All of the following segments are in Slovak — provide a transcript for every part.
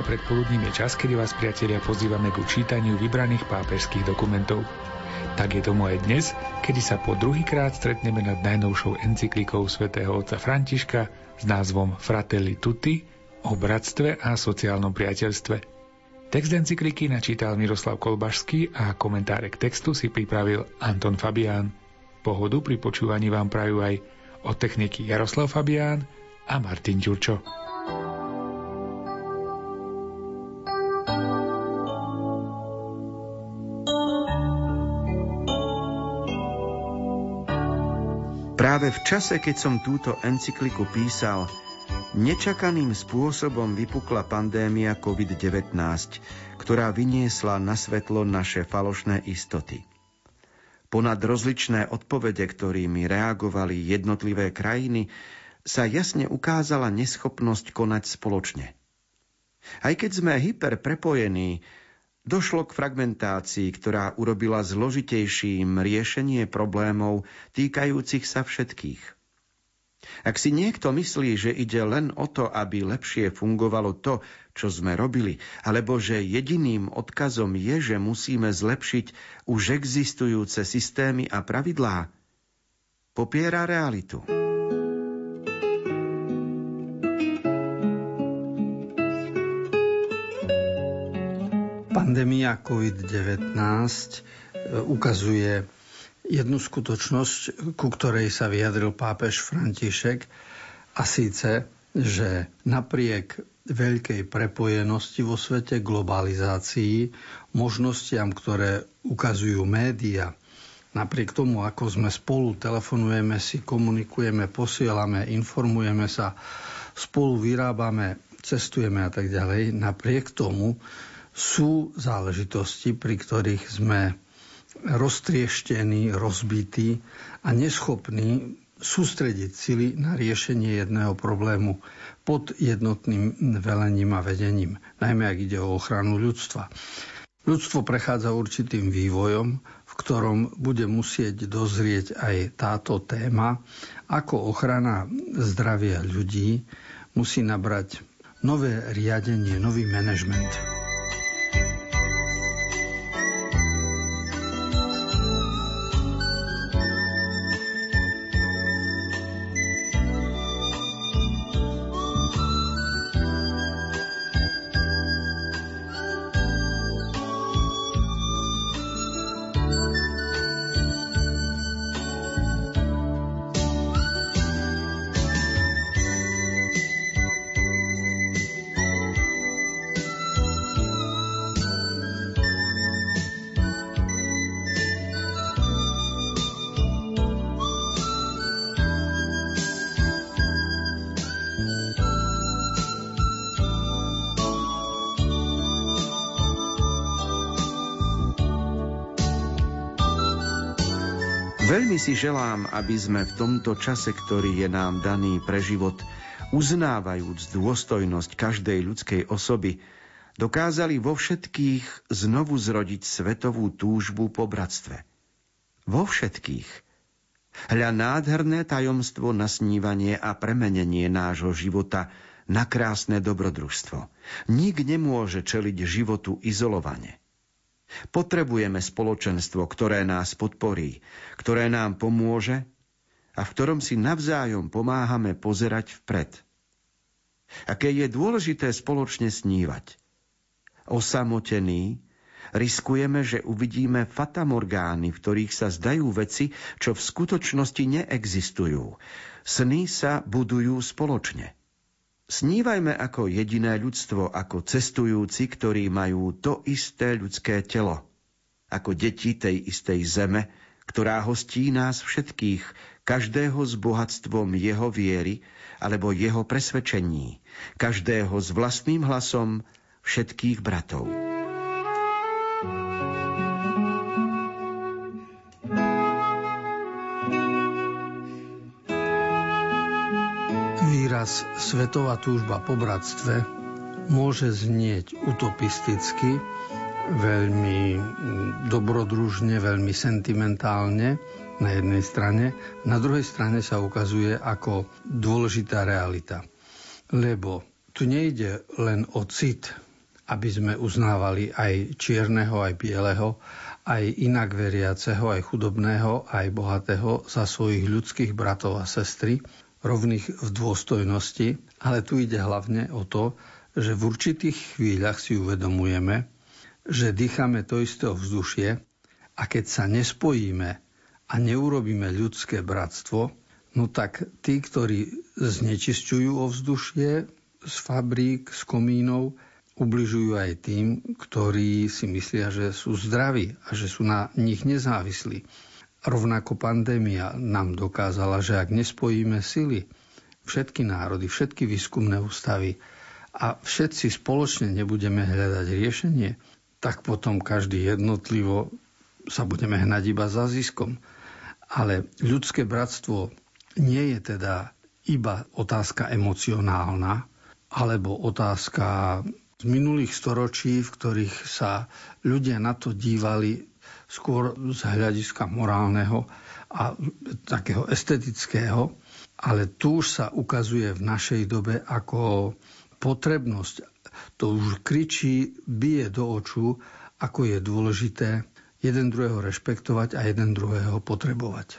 Nedeľa predpoludním je čas, kedy vás priatelia pozývame ku čítaniu vybraných pápežských dokumentov. Tak je tomu aj dnes, kedy sa po druhýkrát stretneme nad najnovšou encyklikou svätého otca Františka s názvom Fratelli Tutti o bratstve a sociálnom priateľstve. Text encykliky načítal Miroslav Kolbašský a komentáre k textu si pripravil Anton Fabián. Pohodu pri počúvaní vám prajú aj od techniky Jaroslav Fabián a Martin Ďurčo. Práve v čase, keď som túto encykliku písal, Nečakaným spôsobom vypukla pandémia COVID-19, ktorá vyniesla na svetlo naše falošné istoty. Ponad rozličné odpovede, ktorými reagovali jednotlivé krajiny, sa jasne ukázala neschopnosť konať spoločne. Aj keď sme hyperprepojení, došlo k fragmentácii, ktorá urobila zložitejším riešenie problémov týkajúcich sa všetkých – ak si niekto myslí, že ide len o to, aby lepšie fungovalo to, čo sme robili, alebo že jediným odkazom je, že musíme zlepšiť už existujúce systémy a pravidlá, popiera realitu. Pandémia COVID-19 ukazuje jednu skutočnosť, ku ktorej sa vyjadril pápež František, a síce, že napriek veľkej prepojenosti vo svete, globalizácii, možnostiam, ktoré ukazujú média, napriek tomu, ako sme spolu, telefonujeme si, komunikujeme, posielame, informujeme sa, spolu vyrábame, cestujeme a tak ďalej, napriek tomu sú záležitosti, pri ktorých sme roztrieštený, rozbitý a neschopný sústrediť sily na riešenie jedného problému pod jednotným velením a vedením, najmä ak ide o ochranu ľudstva. Ľudstvo prechádza určitým vývojom, v ktorom bude musieť dozrieť aj táto téma, ako ochrana zdravia ľudí musí nabrať nové riadenie, nový manažment. Veľmi si želám, aby sme v tomto čase, ktorý je nám daný pre život, uznávajúc dôstojnosť každej ľudskej osoby, dokázali vo všetkých znovu zrodiť svetovú túžbu po bratstve. Vo všetkých. Hľa nádherné tajomstvo na snívanie a premenenie nášho života na krásne dobrodružstvo. Nik nemôže čeliť životu izolovane. Potrebujeme spoločenstvo, ktoré nás podporí, ktoré nám pomôže a v ktorom si navzájom pomáhame pozerať vpred. Aké je dôležité spoločne snívať. Osamotený, riskujeme, že uvidíme fatamorgány, v ktorých sa zdajú veci, čo v skutočnosti neexistujú. Sny sa budujú spoločne. Snívajme ako jediné ľudstvo, ako cestujúci, ktorí majú to isté ľudské telo, ako deti tej istej zeme, ktorá hostí nás všetkých, každého s bohatstvom jeho viery alebo jeho presvedčení, každého s vlastným hlasom všetkých bratov. Výraz svetová túžba po bratstve môže znieť utopisticky, veľmi dobrodružne, veľmi sentimentálne na jednej strane, na druhej strane sa ukazuje ako dôležitá realita. Lebo tu nejde len o cit, aby sme uznávali aj čierneho, aj bieleho, aj inak veriaceho, aj chudobného, aj bohatého za svojich ľudských bratov a sestry, rovných v dôstojnosti, ale tu ide hlavne o to, že v určitých chvíľach si uvedomujeme, že dýchame to isté vzdušie a keď sa nespojíme a neurobíme ľudské bratstvo, no tak tí, ktorí znečisťujú ovzdušie z fabrík, z komínov, ubližujú aj tým, ktorí si myslia, že sú zdraví a že sú na nich nezávislí. Rovnako pandémia nám dokázala, že ak nespojíme sily, všetky národy, všetky výskumné ústavy a všetci spoločne nebudeme hľadať riešenie, tak potom každý jednotlivo sa budeme hnať iba za ziskom. Ale ľudské bratstvo nie je teda iba otázka emocionálna, alebo otázka z minulých storočí, v ktorých sa ľudia na to dívali skôr z hľadiska morálneho a takého estetického, ale tu už sa ukazuje v našej dobe ako potrebnosť. To už kričí, bije do oču, ako je dôležité jeden druhého rešpektovať a jeden druhého potrebovať.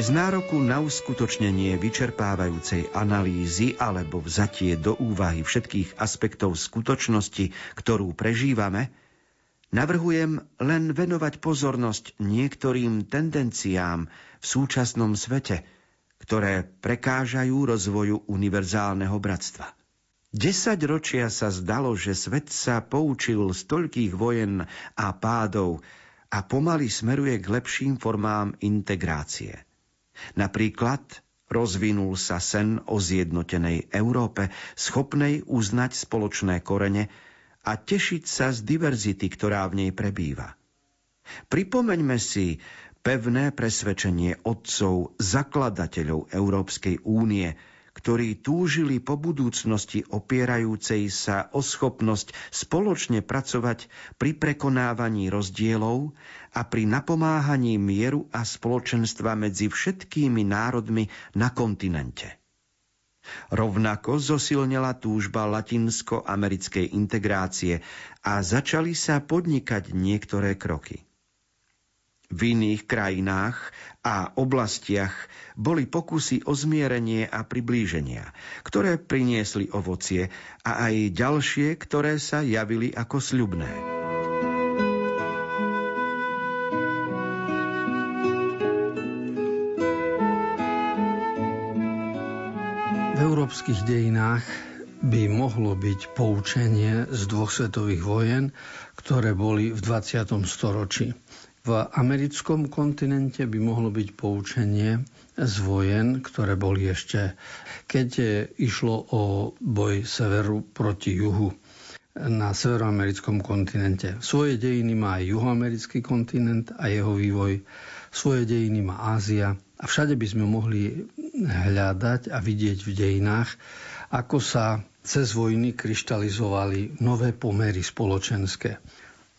Bez nároku na uskutočnenie vyčerpávajúcej analýzy alebo vzatie do úvahy všetkých aspektov skutočnosti, ktorú prežívame, navrhujem len venovať pozornosť niektorým tendenciám v súčasnom svete, ktoré prekážajú rozvoju univerzálneho bratstva. Desať ročia sa zdalo, že svet sa poučil z toľkých vojen a pádov a pomaly smeruje k lepším formám integrácie – Napríklad rozvinul sa sen o zjednotenej Európe, schopnej uznať spoločné korene a tešiť sa z diverzity, ktorá v nej prebýva. Pripomeňme si pevné presvedčenie otcov zakladateľov Európskej únie, ktorí túžili po budúcnosti opierajúcej sa o schopnosť spoločne pracovať pri prekonávaní rozdielov a pri napomáhaní mieru a spoločenstva medzi všetkými národmi na kontinente. Rovnako zosilnila túžba latinsko-americkej integrácie a začali sa podnikať niektoré kroky. V iných krajinách a oblastiach boli pokusy o zmierenie a priblíženia, ktoré priniesli ovocie a aj ďalšie, ktoré sa javili ako sľubné. V európskych dejinách by mohlo byť poučenie z dvoch svetových vojen, ktoré boli v 20. storočí. V americkom kontinente by mohlo byť poučenie z vojen, ktoré boli ešte, keď išlo o boj severu proti juhu na severoamerickom kontinente. Svoje dejiny má aj juhoamerický kontinent a jeho vývoj, svoje dejiny má Ázia a všade by sme mohli hľadať a vidieť v dejinách, ako sa cez vojny kryštalizovali nové pomery spoločenské.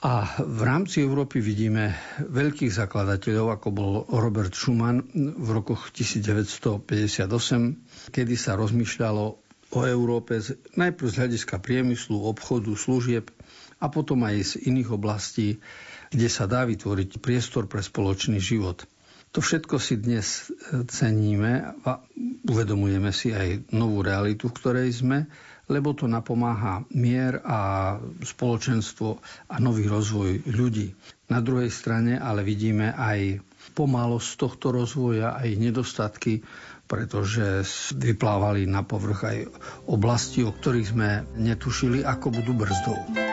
A v rámci Európy vidíme veľkých zakladateľov, ako bol Robert Schumann v rokoch 1958, kedy sa rozmýšľalo o Európe najprv z hľadiska priemyslu, obchodu, služieb a potom aj z iných oblastí, kde sa dá vytvoriť priestor pre spoločný život. To všetko si dnes e, ceníme a uvedomujeme si aj novú realitu, v ktorej sme, lebo to napomáha mier a spoločenstvo a nový rozvoj ľudí. Na druhej strane ale vidíme aj pomalosť tohto rozvoja, aj nedostatky, pretože vyplávali na povrch aj oblasti, o ktorých sme netušili, ako budú brzdou.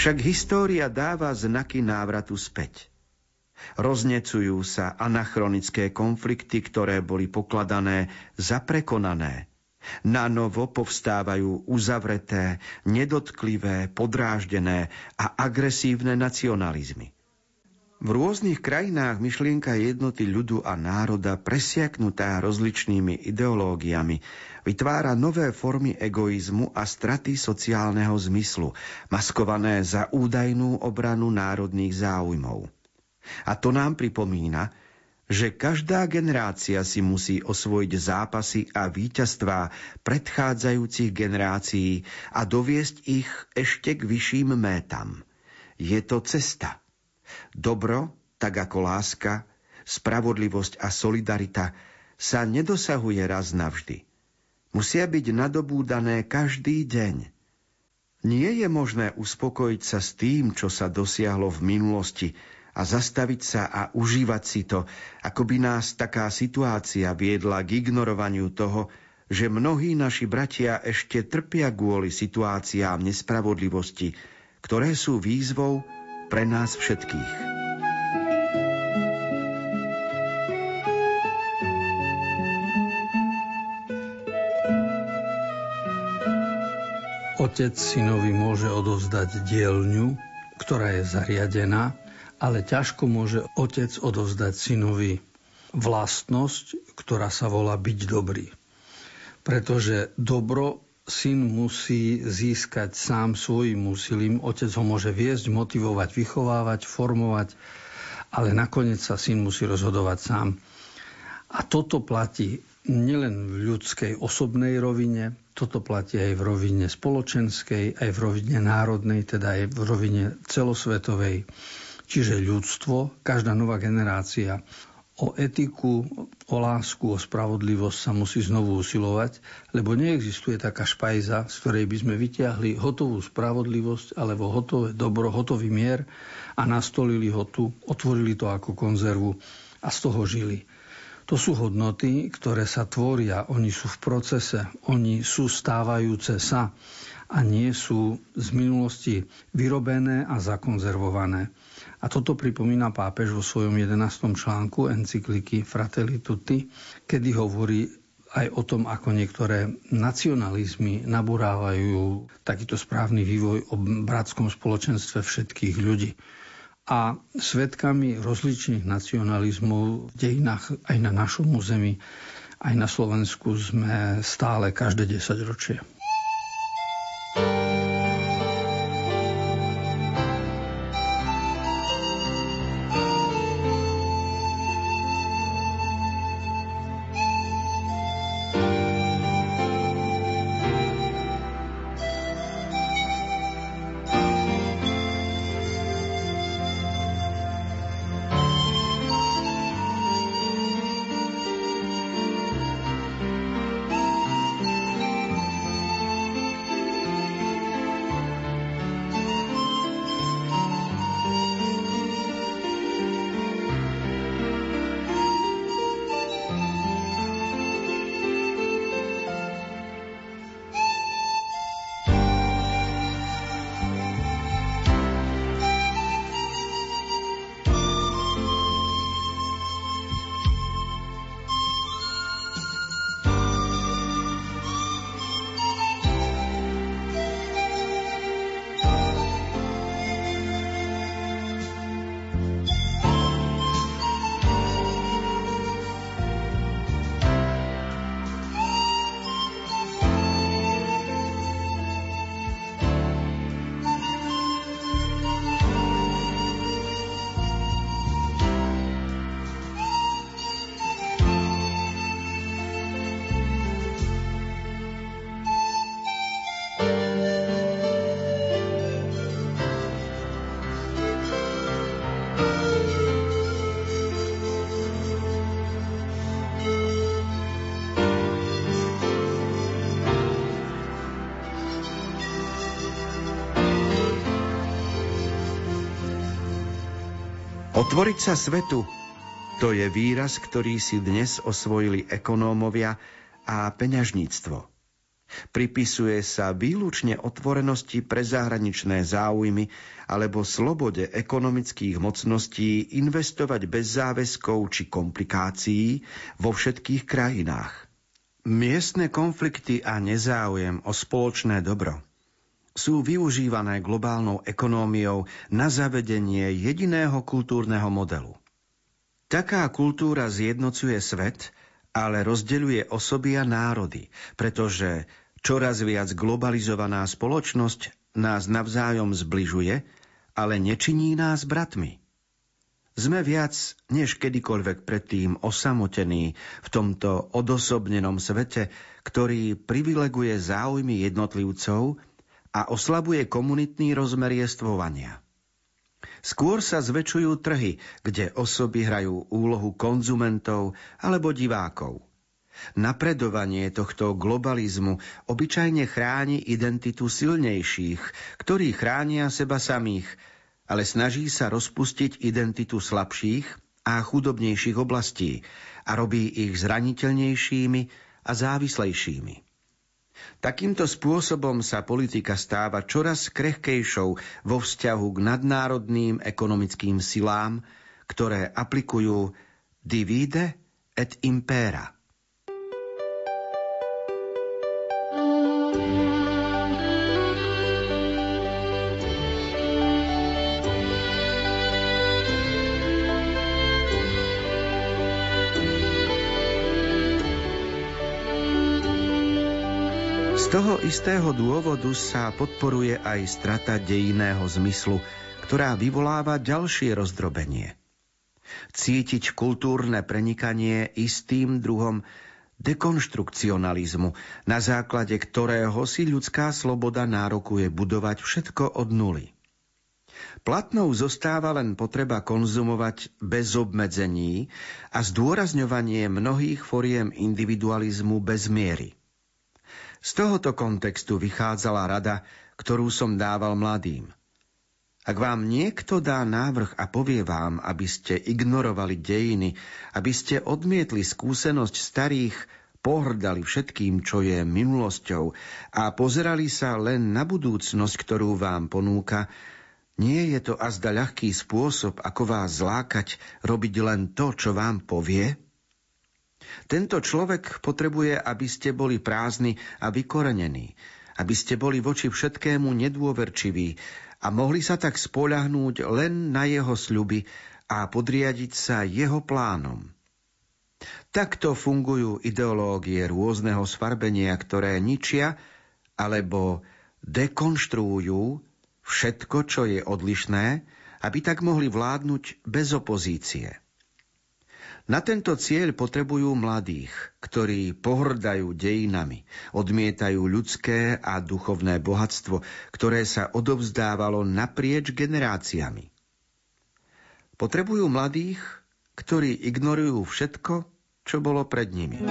Avšak história dáva znaky návratu späť. Roznecujú sa anachronické konflikty, ktoré boli pokladané za prekonané. Na novo povstávajú uzavreté, nedotklivé, podráždené a agresívne nacionalizmy. V rôznych krajinách myšlienka jednoty ľudu a národa presiaknutá rozličnými ideológiami vytvára nové formy egoizmu a straty sociálneho zmyslu, maskované za údajnú obranu národných záujmov. A to nám pripomína, že každá generácia si musí osvojiť zápasy a víťazstvá predchádzajúcich generácií a doviesť ich ešte k vyšším métam. Je to cesta. Dobro, tak ako láska, spravodlivosť a solidarita sa nedosahuje raz navždy. Musia byť nadobúdané každý deň. Nie je možné uspokojiť sa s tým, čo sa dosiahlo v minulosti a zastaviť sa a užívať si to, ako by nás taká situácia viedla k ignorovaniu toho, že mnohí naši bratia ešte trpia kvôli situáciám nespravodlivosti, ktoré sú výzvou pre nás všetkých. Otec synovi môže odovzdať dielňu, ktorá je zariadená, ale ťažko môže otec odovzdať synovi vlastnosť, ktorá sa volá byť dobrý. Pretože dobro syn musí získať sám svojim úsilím. Otec ho môže viesť, motivovať, vychovávať, formovať, ale nakoniec sa syn musí rozhodovať sám. A toto platí nielen v ľudskej osobnej rovine, toto platí aj v rovine spoločenskej, aj v rovine národnej, teda aj v rovine celosvetovej. Čiže ľudstvo, každá nová generácia o etiku, o lásku, o spravodlivosť sa musí znovu usilovať, lebo neexistuje taká špajza, z ktorej by sme vyťahli hotovú spravodlivosť alebo hotové dobro, hotový mier a nastolili ho tu, otvorili to ako konzervu a z toho žili. To sú hodnoty, ktoré sa tvoria, oni sú v procese, oni sú stávajúce sa a nie sú z minulosti vyrobené a zakonzervované. A toto pripomína pápež vo svojom 11. článku encykliky Fratelli Tutti, kedy hovorí aj o tom, ako niektoré nacionalizmy nabúrávajú takýto správny vývoj o bratskom spoločenstve všetkých ľudí. A svetkami rozličných nacionalizmov v dejinách aj na našom území, aj na Slovensku sme stále každé 10 ročie. Otvoriť sa svetu, to je výraz, ktorý si dnes osvojili ekonómovia a peňažníctvo. Pripisuje sa výlučne otvorenosti pre zahraničné záujmy alebo slobode ekonomických mocností investovať bez záväzkov či komplikácií vo všetkých krajinách. Miestne konflikty a nezáujem o spoločné dobro sú využívané globálnou ekonómiou na zavedenie jediného kultúrneho modelu. Taká kultúra zjednocuje svet, ale rozdeľuje osoby a národy, pretože čoraz viac globalizovaná spoločnosť nás navzájom zbližuje, ale nečiní nás bratmi. Sme viac než kedykoľvek predtým osamotení v tomto odosobnenom svete, ktorý privileguje záujmy jednotlivcov a oslabuje komunitný rozmer jestvovania. Skôr sa zväčšujú trhy, kde osoby hrajú úlohu konzumentov alebo divákov. Napredovanie tohto globalizmu obyčajne chráni identitu silnejších, ktorí chránia seba samých, ale snaží sa rozpustiť identitu slabších a chudobnejších oblastí a robí ich zraniteľnejšími a závislejšími. Takýmto spôsobom sa politika stáva čoraz krehkejšou vo vzťahu k nadnárodným ekonomickým silám, ktoré aplikujú divide et impera – toho istého dôvodu sa podporuje aj strata dejinného zmyslu, ktorá vyvoláva ďalšie rozdrobenie. Cítiť kultúrne prenikanie istým druhom dekonštrukcionalizmu, na základe ktorého si ľudská sloboda nárokuje budovať všetko od nuly. Platnou zostáva len potreba konzumovať bez obmedzení a zdôrazňovanie mnohých foriem individualizmu bez miery. Z tohoto kontextu vychádzala rada, ktorú som dával mladým. Ak vám niekto dá návrh a povie vám, aby ste ignorovali dejiny, aby ste odmietli skúsenosť starých, pohrdali všetkým, čo je minulosťou a pozerali sa len na budúcnosť, ktorú vám ponúka, nie je to azda ľahký spôsob, ako vás zlákať robiť len to, čo vám povie? Tento človek potrebuje, aby ste boli prázdni a vykorenení, aby ste boli voči všetkému nedôverčiví a mohli sa tak spoľahnúť len na jeho sľuby a podriadiť sa jeho plánom. Takto fungujú ideológie rôzneho sfarbenia, ktoré ničia alebo dekonštruujú všetko, čo je odlišné, aby tak mohli vládnuť bez opozície. Na tento cieľ potrebujú mladých, ktorí pohrdajú dejinami, odmietajú ľudské a duchovné bohatstvo, ktoré sa odovzdávalo naprieč generáciami. Potrebujú mladých, ktorí ignorujú všetko, čo bolo pred nimi.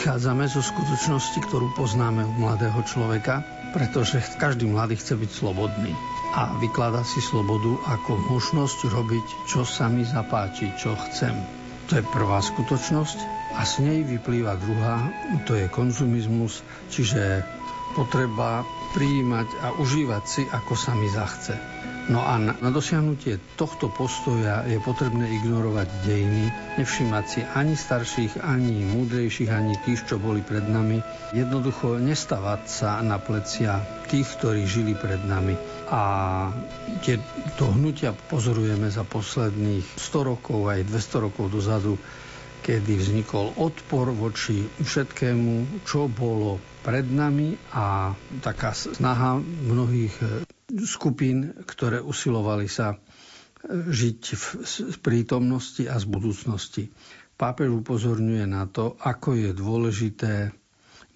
Vychádzame zo skutočnosti, ktorú poznáme u mladého človeka, pretože každý mladý chce byť slobodný a vyklada si slobodu ako možnosť robiť, čo sa mi zapáči, čo chcem. To je prvá skutočnosť a s nej vyplýva druhá, to je konzumizmus, čiže potreba prijímať a užívať si, ako sa mi zachce. No a na, na dosiahnutie tohto postoja je potrebné ignorovať dejiny, nevšimať si ani starších, ani múdrejších, ani tých, čo boli pred nami. Jednoducho nestavať sa na plecia tých, ktorí žili pred nami. A tieto hnutia pozorujeme za posledných 100 rokov, aj 200 rokov dozadu, kedy vznikol odpor voči všetkému, čo bolo pred nami a taká snaha mnohých skupín, ktoré usilovali sa e, žiť v prítomnosti a z budúcnosti. Pápež upozorňuje na to, ako je dôležité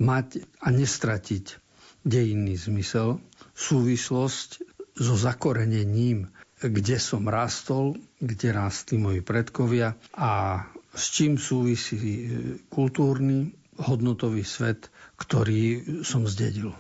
mať a nestratiť dejinný zmysel, súvislosť so zakorenením, kde som rástol, kde rástli moji predkovia a s čím súvisí e, kultúrny hodnotový svet, ktorý som zdedil.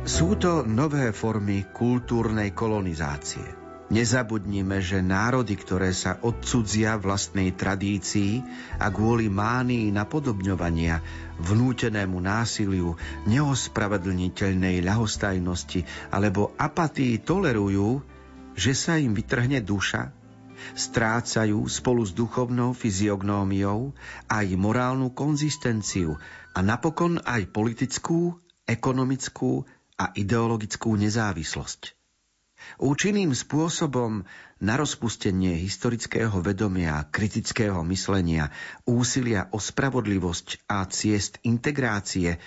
Sú to nové formy kultúrnej kolonizácie. Nezabudnime, že národy, ktoré sa odcudzia vlastnej tradícii a kvôli mánii napodobňovania, vnútenému násiliu, neospravedlniteľnej ľahostajnosti alebo apatii tolerujú, že sa im vytrhne duša, strácajú spolu s duchovnou fyziognómiou aj morálnu konzistenciu a napokon aj politickú, ekonomickú a ideologickú nezávislosť. Účinným spôsobom na rozpustenie historického vedomia, kritického myslenia, úsilia o spravodlivosť a ciest integrácie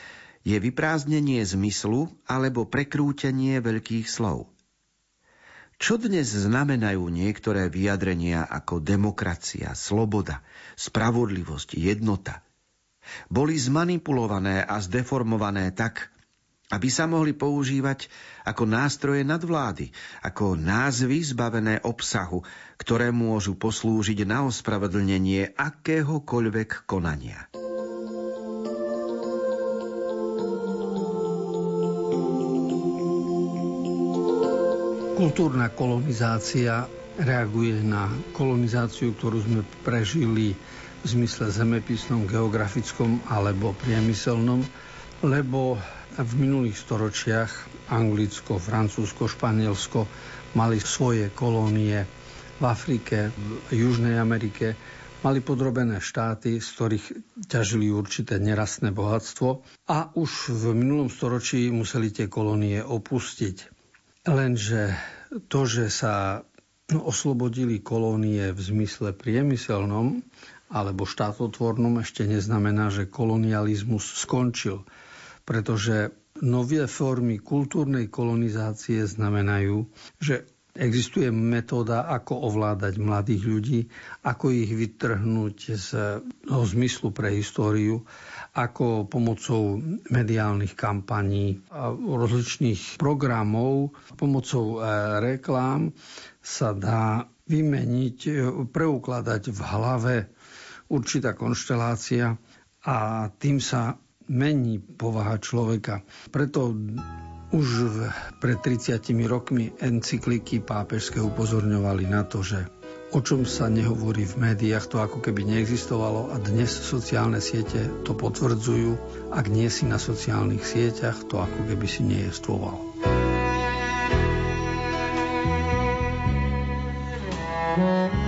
je vyprázdnenie zmyslu alebo prekrútenie veľkých slov. Čo dnes znamenajú niektoré vyjadrenia ako demokracia, sloboda, spravodlivosť, jednota? Boli zmanipulované a zdeformované tak, aby sa mohli používať ako nástroje nadvlády, ako názvy zbavené obsahu, ktoré môžu poslúžiť na ospravedlnenie akéhokoľvek konania. Kultúrna kolonizácia reaguje na kolonizáciu, ktorú sme prežili v zmysle zemepisnom, geografickom alebo priemyselnom, lebo v minulých storočiach Anglicko, Francúzsko, Španielsko mali svoje kolónie v Afrike, v Južnej Amerike, mali podrobené štáty, z ktorých ťažili určité nerastné bohatstvo a už v minulom storočí museli tie kolónie opustiť. Lenže to, že sa oslobodili kolónie v zmysle priemyselnom alebo štátotvornom, ešte neznamená, že kolonializmus skončil pretože nové formy kultúrnej kolonizácie znamenajú, že Existuje metóda, ako ovládať mladých ľudí, ako ich vytrhnúť z no, zmyslu pre históriu, ako pomocou mediálnych kampaní rozličných programov, pomocou e, reklám sa dá vymeniť, e, preukladať v hlave určitá konštelácia a tým sa mení povaha človeka. Preto už pred 30 rokmi encykliky pápežské upozorňovali na to, že o čom sa nehovorí v médiách, to ako keby neexistovalo a dnes sociálne siete to potvrdzujú. Ak nie si na sociálnych sieťach, to ako keby si nejestoval. thank you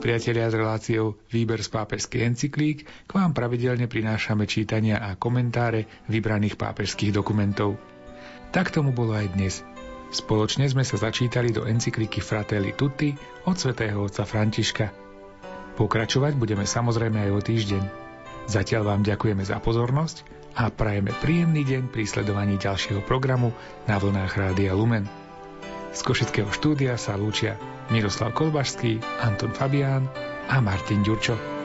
Milí priatelia s reláciou Výber z pápežských encyklík, k vám pravidelne prinášame čítania a komentáre vybraných pápežských dokumentov. Tak tomu bolo aj dnes. Spoločne sme sa začítali do encykliky Fratelli Tutti od svätého otca Františka. Pokračovať budeme samozrejme aj o týždeň. Zatiaľ vám ďakujeme za pozornosť a prajeme príjemný deň pri sledovaní ďalšieho programu na vlnách Rádia Lumen. Z Košického štúdia sa lúčia Miroslav Kolbašský, Anton Fabián a Martin Ďurčo.